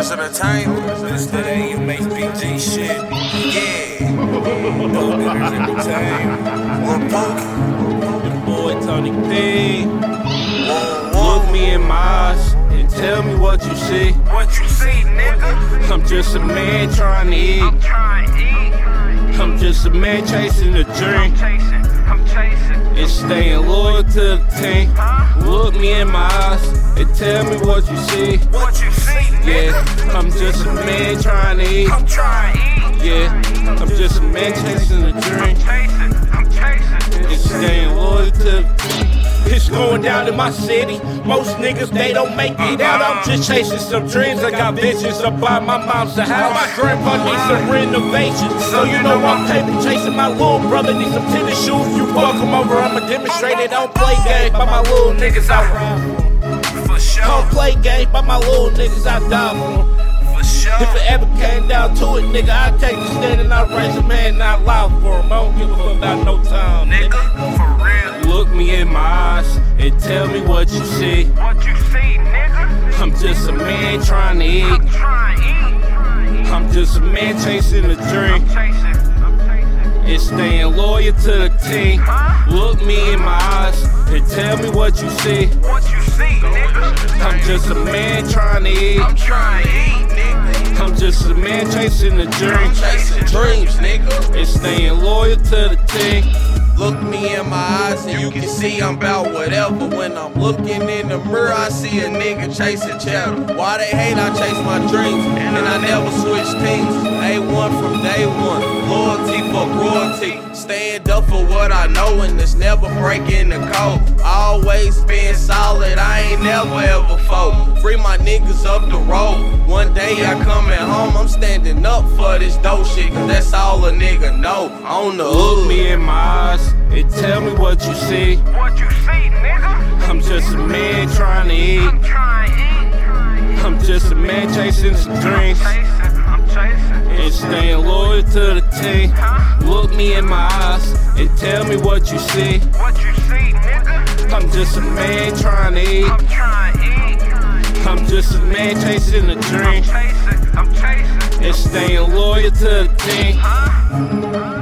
Greatest entertainment. This that AMHBG shit. Yeah. Niggas entertainment. Lil Pokey. The boy Tony P. Look me in my eyes and tell me what you see. What you see, nigga? I'm just a man trying to eat. I'm trying to eat. I'm just a man chasing a I'm dream chasing, I'm chasing. and staying loyal to the team. Look and tell me what you see. What you see, Yeah. I'm just a man trying to eat. I'm trying to eat. Yeah, I'm just a man chasing a I'm dream chasing, I'm chasing. and staying loyal to it's going down in my city. Most niggas, they don't make it out. I'm uh-huh. just chasing some dreams. I got visions up by my mom's house. My grandpa needs some renovations. So you know I'm paper chasing my little brother needs some tennis shoes. You fuck him over, I'ma demonstrate it. Don't play games by my little niggas out ride. Sure, Don't play games by my little niggas I die for 'em. for sure. If it ever came down to it, nigga, I take the stand and I raise a man and I loud for him. I don't give a fuck about no time, nigga. Nigga, for real. Look me in my eyes and tell me what you see. What you see, nigga? I'm just a man trying to eat. I'm trying to eat. I'm just a man chasing a dream I'm chasing, I'm chasing. and staying loyal to the team. Look me in my eyes and tell me what you see. What you see, nigga? I'm just a man trying to eat. I'm trying to eat, nigga. I'm just a man chasing a dream Chasing dreams, nigga. and staying loyal to the team. Look me in my eyes and you can see I'm about whatever. When I'm looking in the mirror, I see a nigga chasing cheddar. Why they hate, I chase my dreams. And I never switch teams. A1 from day one. Loyalty for royalty. Stand up for what I know and it's never breaking the code. Always been solid, I ain't never ever fold. Free my niggas up the road. One day I coming home, I'm standing up for this dope shit. Cause that's all a nigga know. On the hood. Look me in my eyes and tell me what you see. What you see, nigga? I'm just a man trying to eat. I'm trying to eat. I'm just a man chasing some dreams Chasing, I'm chasing. and staying loyal to the team. Look me in my eyes and tell me what you see. What you see, nigga? I'm just a man trying to eat. I'm trying chasing a dream Chasing, I'm chasing. and staying loyal to the team. Huh?